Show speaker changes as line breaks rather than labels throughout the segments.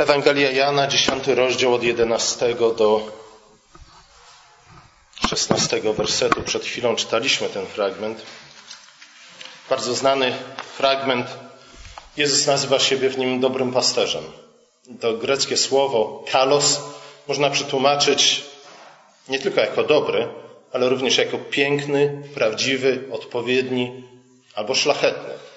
Ewangelia Jana, 10 rozdział od 11 do 16 wersetu. Przed chwilą czytaliśmy ten fragment. Bardzo znany fragment. Jezus nazywa siebie w nim dobrym pasterzem. To greckie słowo kalos można przetłumaczyć nie tylko jako dobry, ale również jako piękny, prawdziwy, odpowiedni albo szlachetny.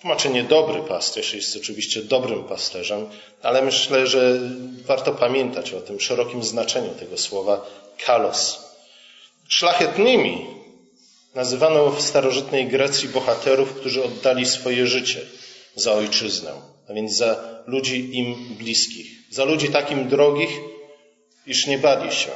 Tłumaczenie dobry pasterz jest oczywiście dobrym pasterzem, ale myślę, że warto pamiętać o tym szerokim znaczeniu tego słowa kalos. Szlachetnymi nazywano w starożytnej Grecji bohaterów, którzy oddali swoje życie za ojczyznę, a więc za ludzi im bliskich, za ludzi takim drogich, iż nie bali się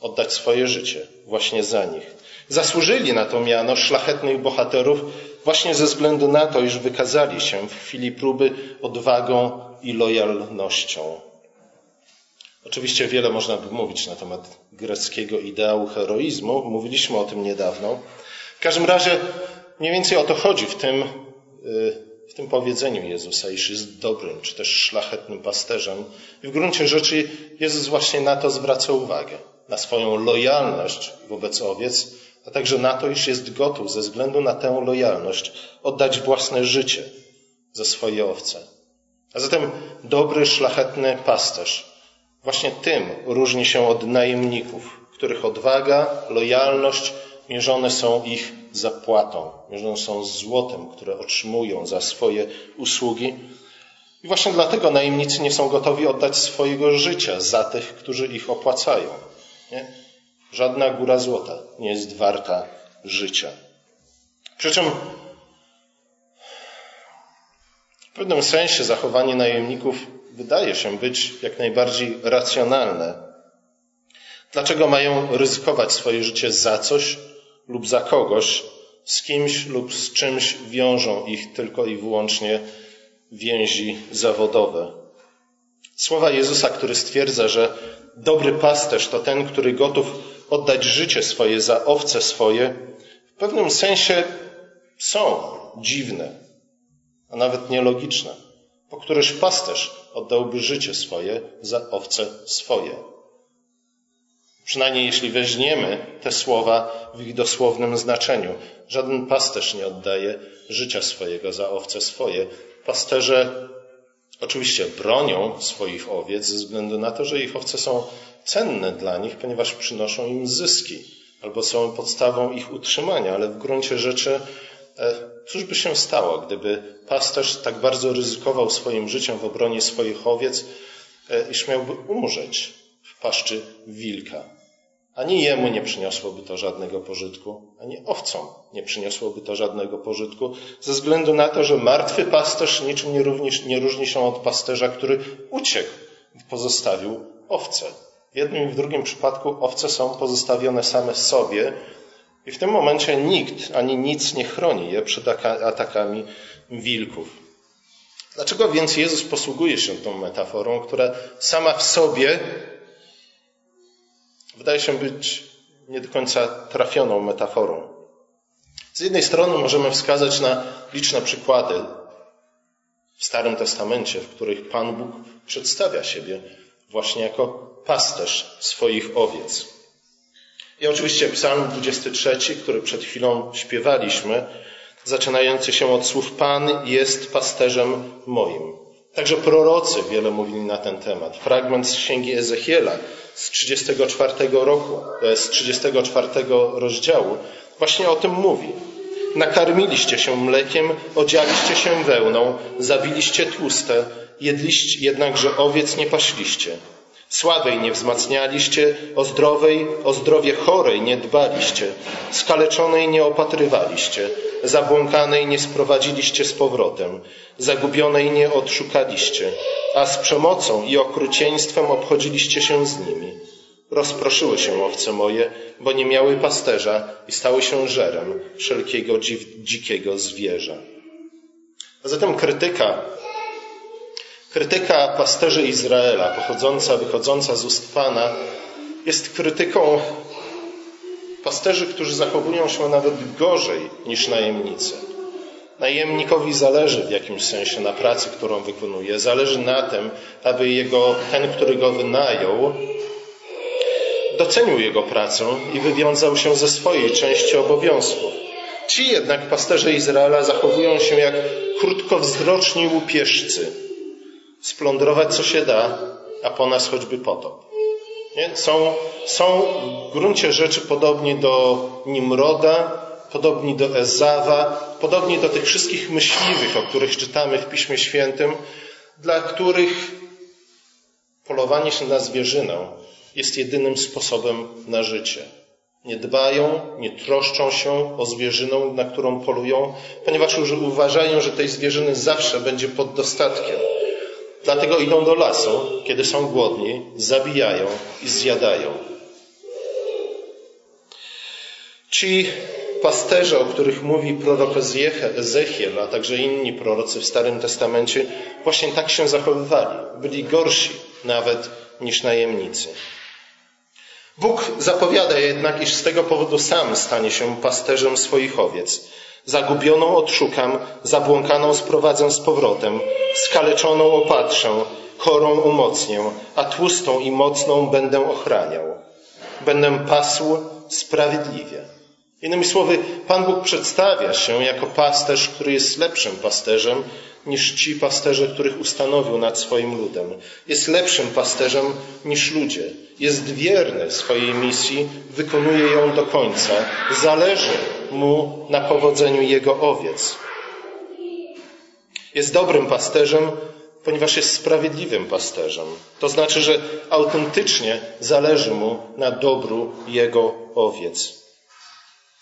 oddać swoje życie właśnie za nich. Zasłużyli na to miano szlachetnych bohaterów właśnie ze względu na to, iż wykazali się w chwili próby odwagą i lojalnością. Oczywiście wiele można by mówić na temat greckiego ideału heroizmu. Mówiliśmy o tym niedawno. W każdym razie mniej więcej o to chodzi w tym, w tym powiedzeniu Jezusa, iż jest dobrym, czy też szlachetnym pasterzem. I w gruncie rzeczy Jezus właśnie na to zwraca uwagę. Na swoją lojalność wobec owiec, a także na to, iż jest gotów ze względu na tę lojalność oddać własne życie za swoje owce. A zatem dobry, szlachetny pasterz właśnie tym różni się od najemników, których odwaga, lojalność mierzone są ich zapłatą, mierzone są złotem, które otrzymują za swoje usługi. I właśnie dlatego najemnicy nie są gotowi oddać swojego życia za tych, którzy ich opłacają. Nie? Żadna góra złota nie jest warta życia. Przy czym w pewnym sensie zachowanie najemników wydaje się być jak najbardziej racjonalne. Dlaczego mają ryzykować swoje życie za coś lub za kogoś, z kimś lub z czymś wiążą ich tylko i wyłącznie więzi zawodowe? Słowa Jezusa, który stwierdza, że dobry pasterz to ten, który gotów oddać życie swoje za owce swoje, w pewnym sensie są dziwne, a nawet nielogiczne. Po któreż pasterz oddałby życie swoje za owce swoje. Przynajmniej jeśli weźmiemy te słowa w ich dosłownym znaczeniu. Żaden pasterz nie oddaje życia swojego za owce swoje. Pasterze oczywiście bronią swoich owiec ze względu na to, że ich owce są cenne dla nich, ponieważ przynoszą im zyski albo są podstawą ich utrzymania, ale w gruncie rzeczy e, cóż by się stało, gdyby pasterz tak bardzo ryzykował swoim życiem w obronie swoich owiec, e, iż miałby umrzeć w paszczy wilka. Ani jemu nie przyniosłoby to żadnego pożytku, ani owcom nie przyniosłoby to żadnego pożytku, ze względu na to, że martwy pasterz niczym nie, również, nie różni się od pasterza, który uciekł pozostawił owce. W jednym i w drugim przypadku owce są pozostawione same sobie i w tym momencie nikt ani nic nie chroni je przed atakami wilków. Dlaczego więc Jezus posługuje się tą metaforą, która sama w sobie wydaje się być nie do końca trafioną metaforą? Z jednej strony możemy wskazać na liczne przykłady w Starym Testamencie, w których Pan Bóg przedstawia siebie właśnie jako pasterz swoich owiec. I oczywiście Psalm 23, który przed chwilą śpiewaliśmy, zaczynający się od słów Pan jest pasterzem moim. Także prorocy wiele mówili na ten temat. Fragment z księgi Ezechiela z 34 roku, e, z 34 rozdziału właśnie o tym mówi. Nakarmiliście się mlekiem, odzialiście się wełną, zabiliście tłuste, jedliście, jednakże owiec nie paśliście. Słabej nie wzmacnialiście, o zdrowej, o zdrowie chorej nie dbaliście, skaleczonej nie opatrywaliście, zabłąkanej nie sprowadziliście z powrotem, zagubionej nie odszukaliście, a z przemocą i okrucieństwem obchodziliście się z nimi. Rozproszyły się owce moje, bo nie miały pasterza i stały się żerem wszelkiego dzikiego zwierza. A zatem krytyka Krytyka pasterzy Izraela, pochodząca, wychodząca z ust Pana, jest krytyką pasterzy, którzy zachowują się nawet gorzej niż najemnicy. Najemnikowi zależy w jakimś sensie na pracy, którą wykonuje. Zależy na tym, aby jego, ten, który go wynajął, docenił jego pracę i wywiązał się ze swojej części obowiązków. Ci jednak pasterze Izraela zachowują się jak krótkowzroczni łupieżcy. Splądrować co się da, a po nas choćby potop. Nie? Są, są w gruncie rzeczy podobni do Nimroda, podobni do Ezawa, podobni do tych wszystkich myśliwych, o których czytamy w Piśmie Świętym, dla których polowanie się na zwierzynę jest jedynym sposobem na życie. Nie dbają, nie troszczą się o zwierzynę, na którą polują, ponieważ uważają, że tej zwierzyny zawsze będzie pod dostatkiem. Dlatego idą do lasu, kiedy są głodni, zabijają i zjadają. Ci pasterze, o których mówi prorok Ezechiel, a także inni prorocy w Starym Testamencie, właśnie tak się zachowywali. Byli gorsi nawet niż najemnicy. Bóg zapowiada jednak, iż z tego powodu sam stanie się pasterzem swoich owiec. Zagubioną odszukam, zabłąkaną sprowadzę z powrotem, skaleczoną opatrzę, chorą umocnię, a tłustą i mocną będę ochraniał. Będę pasł sprawiedliwie. Innymi słowy, Pan Bóg przedstawia się jako pasterz, który jest lepszym pasterzem niż ci pasterze, których ustanowił nad swoim ludem. Jest lepszym pasterzem niż ludzie. Jest wierny swojej misji, wykonuje ją do końca. Zależy mu na powodzeniu jego owiec. Jest dobrym pasterzem, ponieważ jest sprawiedliwym pasterzem. To znaczy, że autentycznie zależy mu na dobru jego owiec.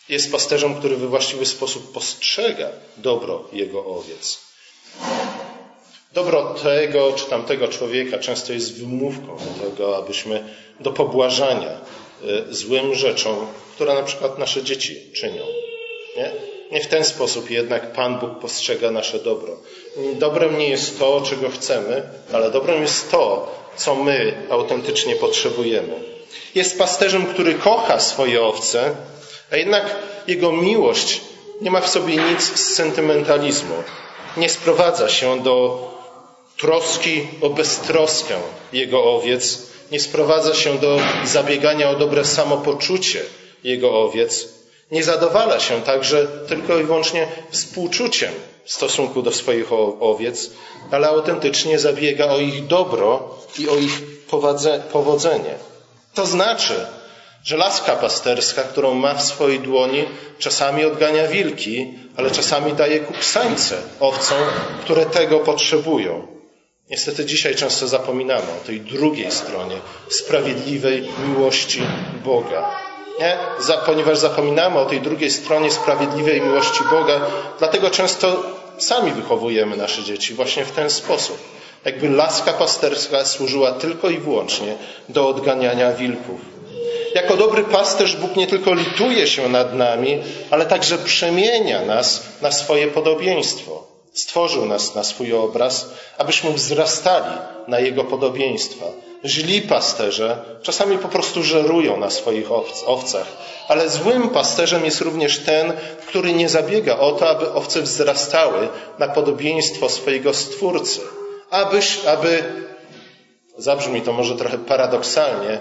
Jest pasterzem, który we właściwy sposób postrzega dobro jego owiec. Dobro tego czy tamtego człowieka często jest wymówką do tego, abyśmy do pobłażania złym rzeczom, które na przykład nasze dzieci czynią. Nie? Nie w ten sposób jednak Pan Bóg postrzega nasze dobro. Dobrem nie jest to, czego chcemy, ale dobrem jest to, co my autentycznie potrzebujemy. Jest pasterzem, który kocha swoje owce, a jednak jego miłość nie ma w sobie nic z sentymentalizmu. Nie sprowadza się do troski o beztroskę jego owiec, nie sprowadza się do zabiegania o dobre samopoczucie jego owiec, nie zadowala się także tylko i wyłącznie współczuciem w stosunku do swoich owiec, ale autentycznie zabiega o ich dobro i o ich powodzenie. To znaczy, że laska pasterska, którą ma w swojej dłoni, czasami odgania wilki, ale czasami daje kupsańce owcom, które tego potrzebują. Niestety dzisiaj często zapominamy o tej drugiej stronie sprawiedliwej miłości Boga. Nie? Ponieważ zapominamy o tej drugiej stronie sprawiedliwej miłości Boga, dlatego często sami wychowujemy nasze dzieci właśnie w ten sposób. Jakby laska pasterska służyła tylko i wyłącznie do odganiania wilków. Jako dobry pasterz Bóg nie tylko lituje się nad nami, ale także przemienia nas na swoje podobieństwo. Stworzył nas na swój obraz, abyśmy wzrastali na Jego podobieństwa. Źli pasterze czasami po prostu żerują na swoich owcach, ale złym pasterzem jest również ten, który nie zabiega o to, aby owce wzrastały na podobieństwo swojego Stwórcy. Abyś, aby, zabrzmi to może trochę paradoksalnie,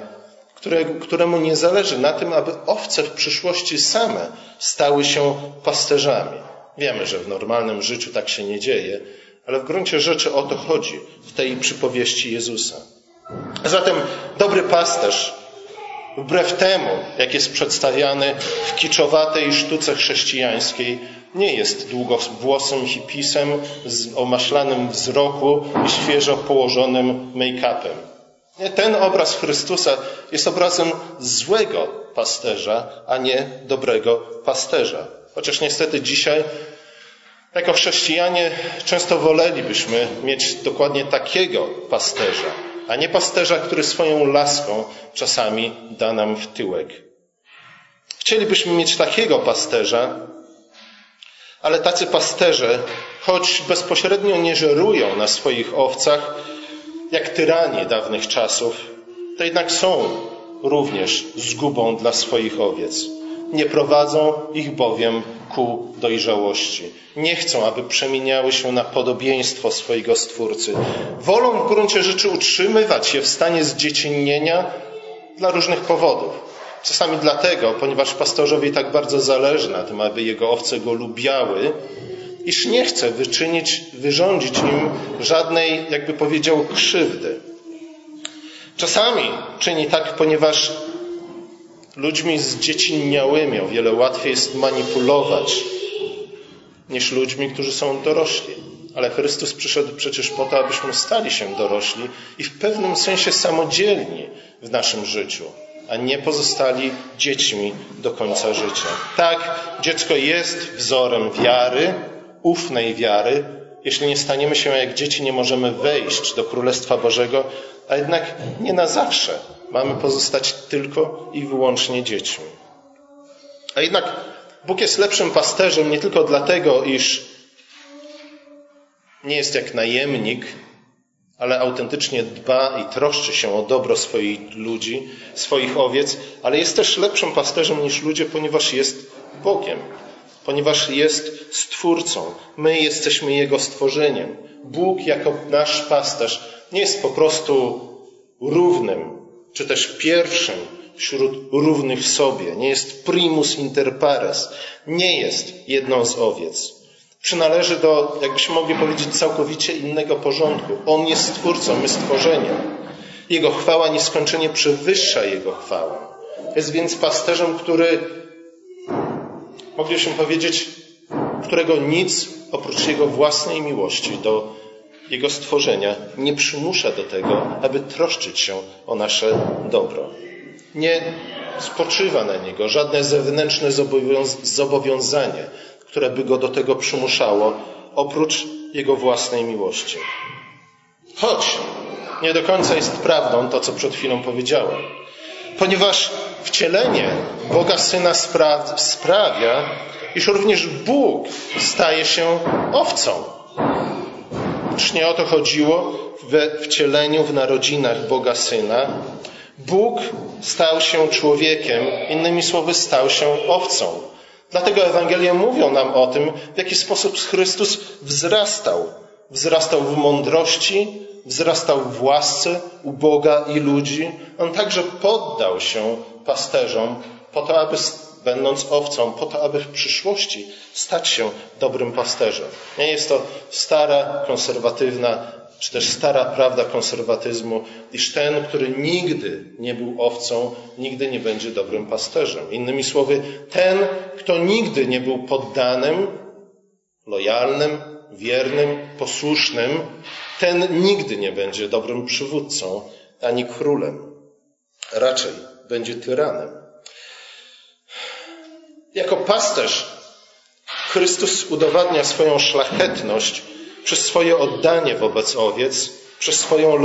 które, któremu nie zależy na tym, aby owce w przyszłości same stały się pasterzami. Wiemy, że w normalnym życiu tak się nie dzieje, ale w gruncie rzeczy o to chodzi w tej przypowieści Jezusa. Zatem dobry pasterz, wbrew temu, jak jest przedstawiany w kiczowatej sztuce chrześcijańskiej, nie jest długowłosym hipisem z omaślanym wzroku i świeżo położonym make-upem. Ten obraz Chrystusa jest obrazem złego pasterza, a nie dobrego pasterza. Chociaż niestety dzisiaj, jako chrześcijanie, często wolelibyśmy mieć dokładnie takiego pasterza, a nie pasterza, który swoją laską czasami da nam w tyłek. Chcielibyśmy mieć takiego pasterza, ale tacy pasterze, choć bezpośrednio nie żerują na swoich owcach, jak tyranie dawnych czasów, to jednak są również zgubą dla swoich owiec. Nie prowadzą ich bowiem ku dojrzałości. Nie chcą, aby przemieniały się na podobieństwo swojego Stwórcy. Wolą w gruncie rzeczy utrzymywać się w stanie zdziecinnienia dla różnych powodów. Czasami dlatego, ponieważ pastorzowi tak bardzo zależy na tym, aby jego owce go lubiały, iż nie chce wyczynić, wyrządzić im żadnej, jakby powiedział, krzywdy. Czasami czyni tak, ponieważ ludźmi zdziecinniałymi o wiele łatwiej jest manipulować niż ludźmi, którzy są dorośli. Ale Chrystus przyszedł przecież po to, abyśmy stali się dorośli i w pewnym sensie samodzielni w naszym życiu, a nie pozostali dziećmi do końca życia. Tak, dziecko jest wzorem wiary, ufnej wiary. Jeśli nie staniemy się jak dzieci, nie możemy wejść do Królestwa Bożego, a jednak nie na zawsze. Mamy pozostać tylko i wyłącznie dziećmi. A jednak Bóg jest lepszym pasterzem nie tylko dlatego, iż nie jest jak najemnik, ale autentycznie dba i troszczy się o dobro swoich ludzi, swoich owiec, ale jest też lepszym pasterzem niż ludzie, ponieważ jest Bogiem, ponieważ jest Stwórcą. My jesteśmy Jego stworzeniem. Bóg jako nasz pasterz nie jest po prostu równym, czy też pierwszym wśród równych sobie. Nie jest primus inter pares. Nie jest jedną z owiec. Przynależy do, jakbyśmy mogli powiedzieć, całkowicie innego porządku. On jest stwórcą, my stworzeniem. Jego chwała nieskończenie przewyższa Jego chwałę. Jest więc pasterzem, który, moglibyśmy powiedzieć, którego nic oprócz Jego własnej miłości do Jego stworzenia nie przymusza do tego, aby troszczyć się o nasze dobro. Nie spoczywa na Niego żadne zewnętrzne zobowiązanie, które by Go do tego przymuszało, oprócz Jego własnej miłości. Choć nie do końca jest prawdą to, co przed chwilą powiedziałem. Ponieważ wcielenie Boga Syna sprawia, iż również Bóg staje się owcą. Czyż nie o to chodziło we wcieleniu w narodzinach Boga Syna? Bóg stał się człowiekiem, innymi słowy, stał się owcą. Dlatego Ewangelie mówią nam o tym, w jaki sposób Chrystus wzrastał. Wzrastał w mądrości, wzrastał w łasce u Boga i ludzi. On także poddał się pasterzom po to, aby będąc owcą, po to, aby w przyszłości stać się dobrym pasterzem. Nie jest to stara, konserwatywna, czy też stara prawda konserwatyzmu, iż ten, który nigdy nie był owcą, nigdy nie będzie dobrym pasterzem. Innymi słowy, ten, kto nigdy nie był poddanym, lojalnym, wiernym, posłusznym, ten nigdy nie będzie dobrym przywódcą ani królem. Raczej będzie tyranem. Jako pasterz Chrystus udowadnia swoją szlachetność przez swoje oddanie wobec owiec, przez swoją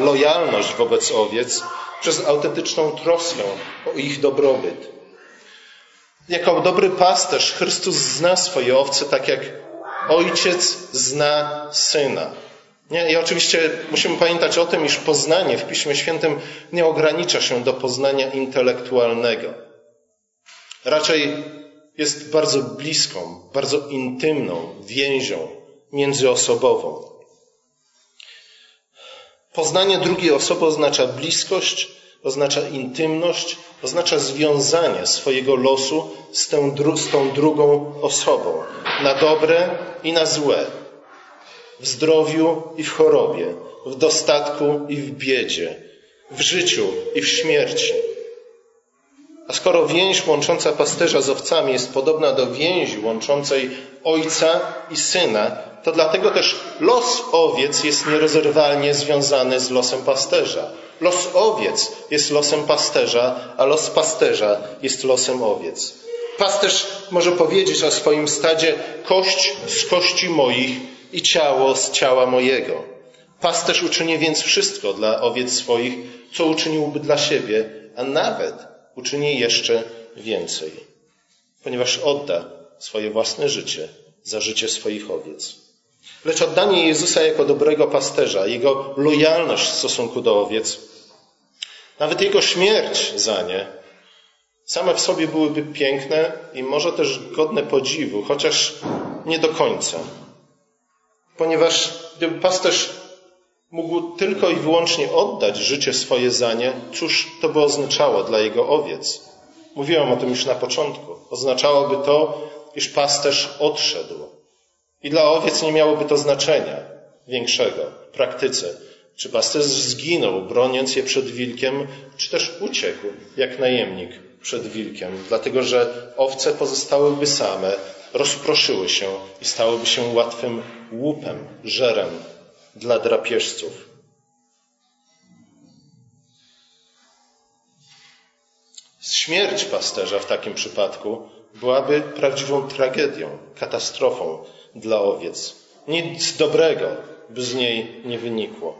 lojalność wobec owiec, przez autentyczną troskę o ich dobrobyt. Jako dobry pasterz Chrystus zna swoje owce tak jak ojciec zna syna. Nie? I oczywiście musimy pamiętać o tym, iż poznanie w Piśmie Świętym nie ogranicza się do poznania intelektualnego. Raczej jest bardzo bliską, bardzo intymną więzią międzyosobową. Poznanie drugiej osoby oznacza bliskość, oznacza intymność, oznacza związanie swojego losu z, tą, z tą drugą osobą, na dobre i na złe, w zdrowiu i w chorobie, w dostatku i w biedzie, w życiu i w śmierci. A skoro więź łącząca pasterza z owcami jest podobna do więzi łączącej ojca i syna, to dlatego też los owiec jest nierozerwalnie związany z losem pasterza. Los owiec jest losem pasterza, a los pasterza jest losem owiec. Pasterz może powiedzieć o swoim stadzie kość z kości moich i ciało z ciała mojego. Pasterz uczyni więc wszystko dla owiec swoich, co uczyniłby dla siebie, a nawet uczyni jeszcze więcej, ponieważ odda swoje własne życie za życie swoich owiec. Lecz oddanie Jezusa jako dobrego pasterza, jego lojalność w stosunku do owiec, nawet jego śmierć za nie, same w sobie byłyby piękne i może też godne podziwu, chociaż nie do końca. Ponieważ gdyby pasterz mógł tylko i wyłącznie oddać życie swoje za nie, cóż to by oznaczało dla jego owiec? Mówiłem o tym już na początku. Oznaczałoby to, iż pasterz odszedł. I dla owiec nie miałoby to znaczenia większego w praktyce. Czy pasterz zginął, broniąc je przed wilkiem, czy też uciekł jak najemnik przed wilkiem, dlatego że owce pozostałyby same, rozproszyły się i stałyby się łatwym łupem, żerem dla drapieżców. Śmierć pasterza w takim przypadku byłaby prawdziwą tragedią, katastrofą dla owiec. Nic dobrego by z niej nie wynikło.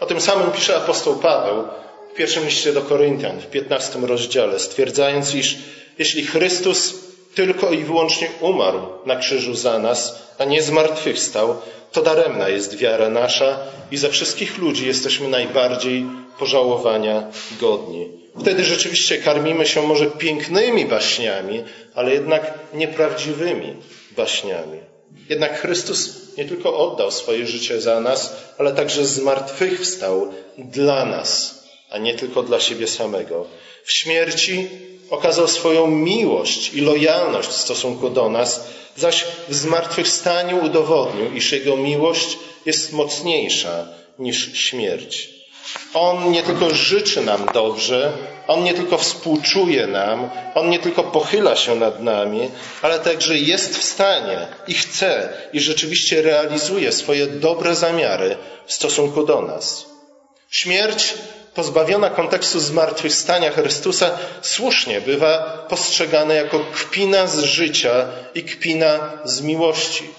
O tym samym pisze apostoł Paweł w pierwszym liście do Koryntian, w 15 rozdziale, stwierdzając, iż jeśli Chrystus tylko i wyłącznie umarł na krzyżu za nas, a nie zmartwychwstał, to daremna jest wiara nasza i ze wszystkich ludzi jesteśmy najbardziej pożałowania godni. Wtedy rzeczywiście karmimy się może pięknymi baśniami, ale jednak nieprawdziwymi baśniami. Jednak Chrystus nie tylko oddał swoje życie za nas, ale także zmartwychwstał dla nas, a nie tylko dla siebie samego. W śmierci okazał swoją miłość i lojalność w stosunku do nas, zaś w zmartwychwstaniu udowodnił, iż jego miłość jest mocniejsza niż śmierć. On nie tylko życzy nam dobrze, On nie tylko współczuje nam, On nie tylko pochyla się nad nami, ale także jest w stanie i chce i rzeczywiście realizuje swoje dobre zamiary w stosunku do nas. Śmierć pozbawiona kontekstu zmartwychwstania Chrystusa słusznie bywa postrzegana jako kpina z życia i kpina z miłości.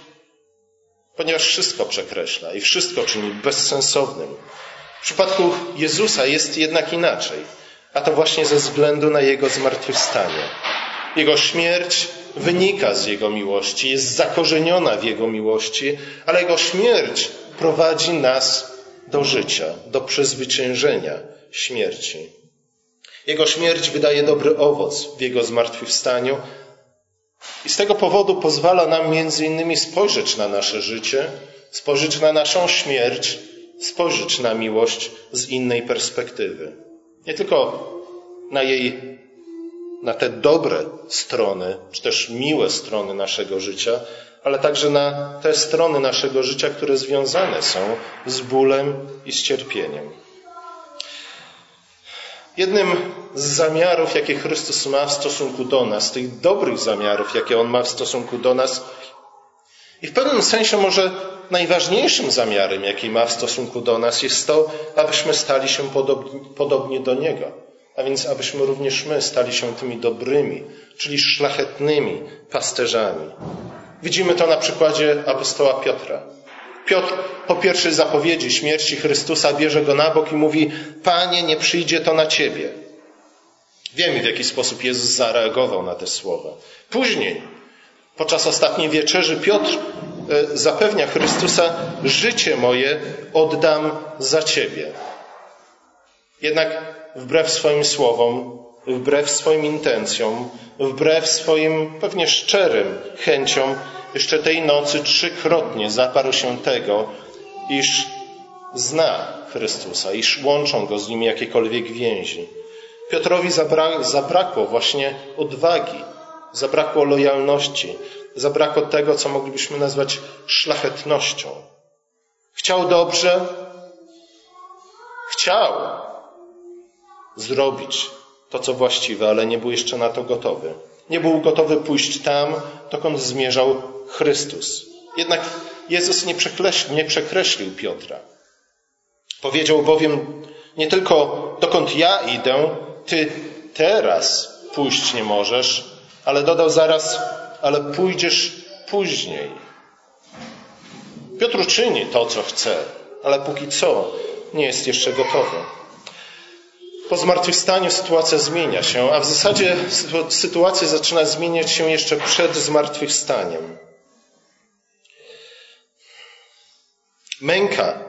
Ponieważ wszystko przekreśla i wszystko czyni bezsensownym. W przypadku Jezusa jest jednak inaczej, a to właśnie ze względu na Jego zmartwychwstanie. Jego śmierć wynika z Jego miłości, jest zakorzeniona w Jego miłości, ale Jego śmierć prowadzi nas do życia, do przezwyciężenia śmierci. Jego śmierć wydaje dobry owoc w Jego zmartwychwstaniu i z tego powodu pozwala nam między innymi spojrzeć na nasze życie, spojrzeć na naszą śmierć spojrzeć na miłość z innej perspektywy. Nie tylko na jej, na te dobre strony, czy też miłe strony naszego życia, ale także na te strony naszego życia, które związane są z bólem i z cierpieniem. Jednym z zamiarów, jakie Chrystus ma w stosunku do nas, tych dobrych zamiarów, jakie On ma w stosunku do nas, i w pewnym sensie może najważniejszym zamiarem, jaki ma w stosunku do nas, jest to, abyśmy stali się podobni, podobni do Niego. A więc abyśmy również my stali się tymi dobrymi, czyli szlachetnymi pasterzami. Widzimy to na przykładzie apostoła Piotra. Piotr po pierwszej zapowiedzi śmierci Chrystusa bierze go na bok i mówi: Panie, nie przyjdzie to na ciebie. Wiemy, w jaki sposób Jezus zareagował na te słowa. Później, podczas ostatniej wieczerzy, Piotr E, zapewnia Chrystusa, życie moje oddam za Ciebie. Jednak wbrew swoim słowom, wbrew swoim intencjom, wbrew swoim pewnie szczerym chęciom, jeszcze tej nocy trzykrotnie zaparł się tego, iż zna Chrystusa, iż łączą go z nim jakiekolwiek więzi. Piotrowi zabrakło właśnie odwagi, zabrakło lojalności, zabrakło tego, co moglibyśmy nazwać szlachetnością. Chciał dobrze, chciał zrobić to, co właściwe, ale nie był jeszcze na to gotowy. Nie był gotowy pójść tam, dokąd zmierzał Chrystus. Jednak Jezus nie przekreślił, nie przekreślił Piotra. Powiedział bowiem nie tylko dokąd ja idę, ty teraz pójść nie możesz, ale dodał zaraz, ale pójdziesz później. Piotr czyni to, co chce, ale póki co nie jest jeszcze gotowy. Po zmartwychwstaniu sytuacja zmienia się, a w zasadzie sytuacja zaczyna zmieniać się jeszcze przed zmartwychwstaniem. Męka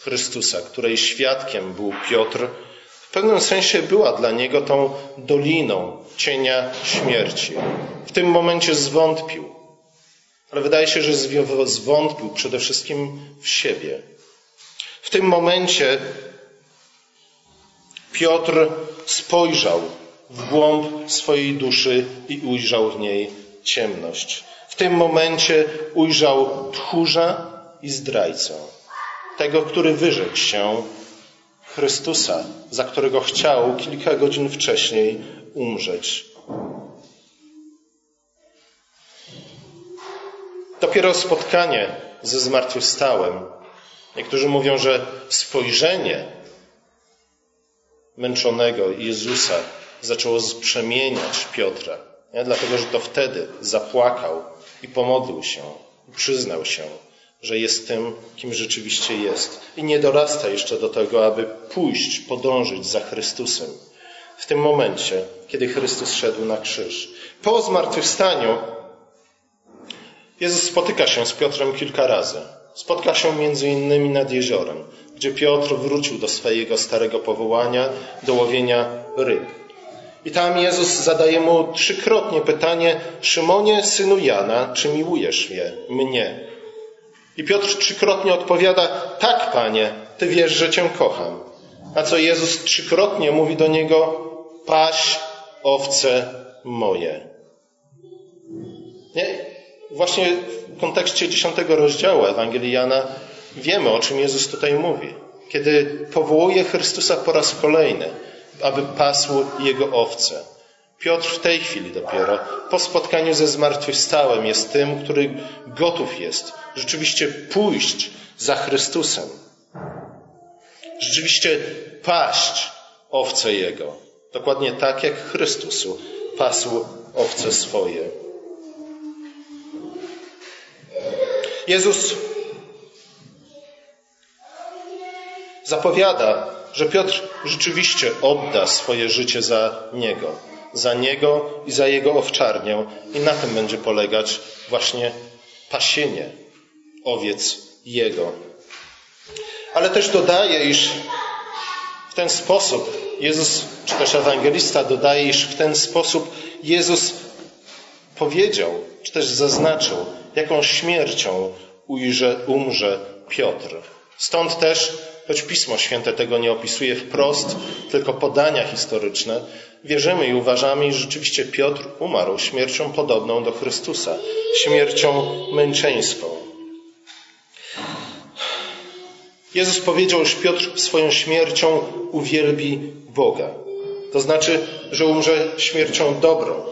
Chrystusa, której świadkiem był Piotr, w pewnym sensie była dla niego tą doliną cienia śmierci. W tym momencie zwątpił. Ale wydaje się, że zwątpił przede wszystkim w siebie. W tym momencie Piotr spojrzał w głąb swojej duszy i ujrzał w niej ciemność. W tym momencie ujrzał tchórza i zdrajcę. Tego, który wyrzekł się Chrystusa, za którego chciał kilka godzin wcześniej umrzeć. Dopiero spotkanie ze zmartwychwstałym. Niektórzy mówią, że spojrzenie męczonego Jezusa zaczęło przemieniać Piotra. Nie? Dlatego, że to wtedy zapłakał i pomodlił się, i przyznał się, że jest tym, kim rzeczywiście jest. I nie dorasta jeszcze do tego, aby pójść, podążyć za Chrystusem. W tym momencie, kiedy Chrystus szedł na krzyż. Po zmartwychwstaniu Jezus spotyka się z Piotrem kilka razy. Spotka się między innymi nad jeziorem, gdzie Piotr wrócił do swojego starego powołania, do łowienia ryb. I tam Jezus zadaje mu trzykrotnie pytanie: Szymonie, synu Jana, czy miłujesz mnie? Mnie. I Piotr trzykrotnie odpowiada: Tak, panie, ty wiesz, że cię kocham. A co Jezus trzykrotnie mówi do niego: Paś owce moje. Nie? Właśnie w kontekście dziesiątego rozdziału Ewangelii Jana wiemy, o czym Jezus tutaj mówi. Kiedy powołuje Chrystusa po raz kolejny, aby pasł Jego owce. Piotr w tej chwili dopiero, po spotkaniu ze zmartwychwstałym, jest tym, który gotów jest rzeczywiście pójść za Chrystusem. Rzeczywiście paść owce Jego. Dokładnie tak, jak Chrystusu pasł owce swoje. Jezus zapowiada, że Piotr rzeczywiście odda swoje życie za Niego, za Niego i za Jego owczarnię i na tym będzie polegać właśnie pasienie owiec Jego. Ale też dodaje, iż w ten sposób Jezus, czy też ewangelista dodaje, iż w ten sposób Jezus powiedział, czy też zaznaczył, jaką śmiercią ujrze, umrze Piotr. Stąd też, choć Pismo Święte tego nie opisuje wprost, tylko podania historyczne, wierzymy i uważamy, iż rzeczywiście Piotr umarł śmiercią podobną do Chrystusa, śmiercią męczeńską. Jezus powiedział, że Piotr swoją śmiercią uwielbi Boga. To znaczy, że umrze śmiercią dobrą,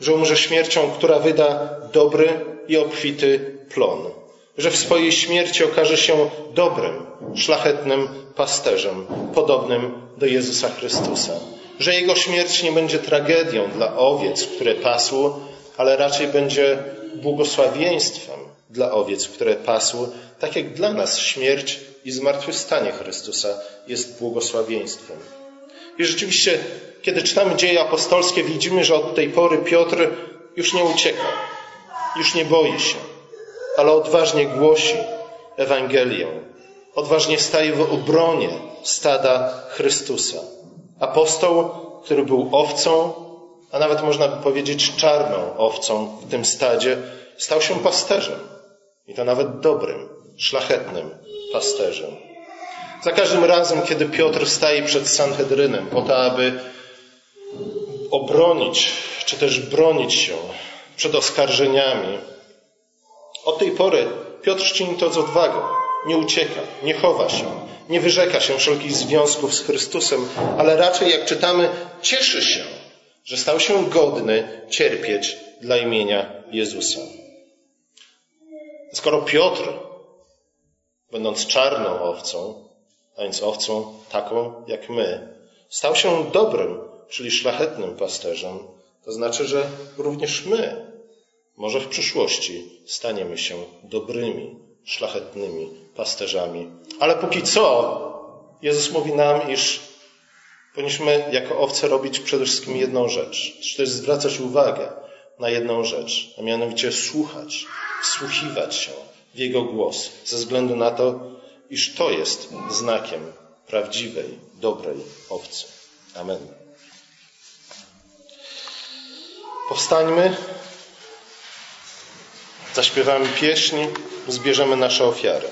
że umrze śmiercią, która wyda dobry i obfity plon, że w swojej śmierci okaże się dobrym, szlachetnym pasterzem, podobnym do Jezusa Chrystusa, że jego śmierć nie będzie tragedią dla owiec, które pasł, ale raczej będzie błogosławieństwem dla owiec, które pasł, tak jak dla nas śmierć i zmartwychwstanie Chrystusa jest błogosławieństwem. I rzeczywiście kiedy czytamy dzieje apostolskie, widzimy, że od tej pory Piotr już nie ucieka, już nie boi się, ale odważnie głosi Ewangelię. Odważnie staje w obronie stada Chrystusa. Apostoł, który był owcą, a nawet można by powiedzieć czarną owcą w tym stadzie, stał się pasterzem. I to nawet dobrym, szlachetnym pasterzem. Za każdym razem, kiedy Piotr staje przed Sanhedrynem po to, aby obronić, czy też bronić się przed oskarżeniami. Od tej pory Piotr czyni to z odwagą. Nie ucieka, nie chowa się, nie wyrzeka się wszelkich związków z Chrystusem, ale raczej, jak czytamy, cieszy się, że stał się godny cierpieć dla imienia Jezusa. Skoro Piotr, będąc czarną owcą, a więc owcą taką jak my, stał się dobrym czyli szlachetnym pasterzem, to znaczy, że również my, może w przyszłości, staniemy się dobrymi, szlachetnymi pasterzami. Ale póki co, Jezus mówi nam, iż powinniśmy jako owce robić przede wszystkim jedną rzecz, czy też zwracać uwagę na jedną rzecz, a mianowicie słuchać, wsłuchiwać się w Jego głos, ze względu na to, iż to jest znakiem prawdziwej, dobrej owcy. Amen. Powstańmy, zaśpiewamy pieśń, zbierzemy nasze ofiary.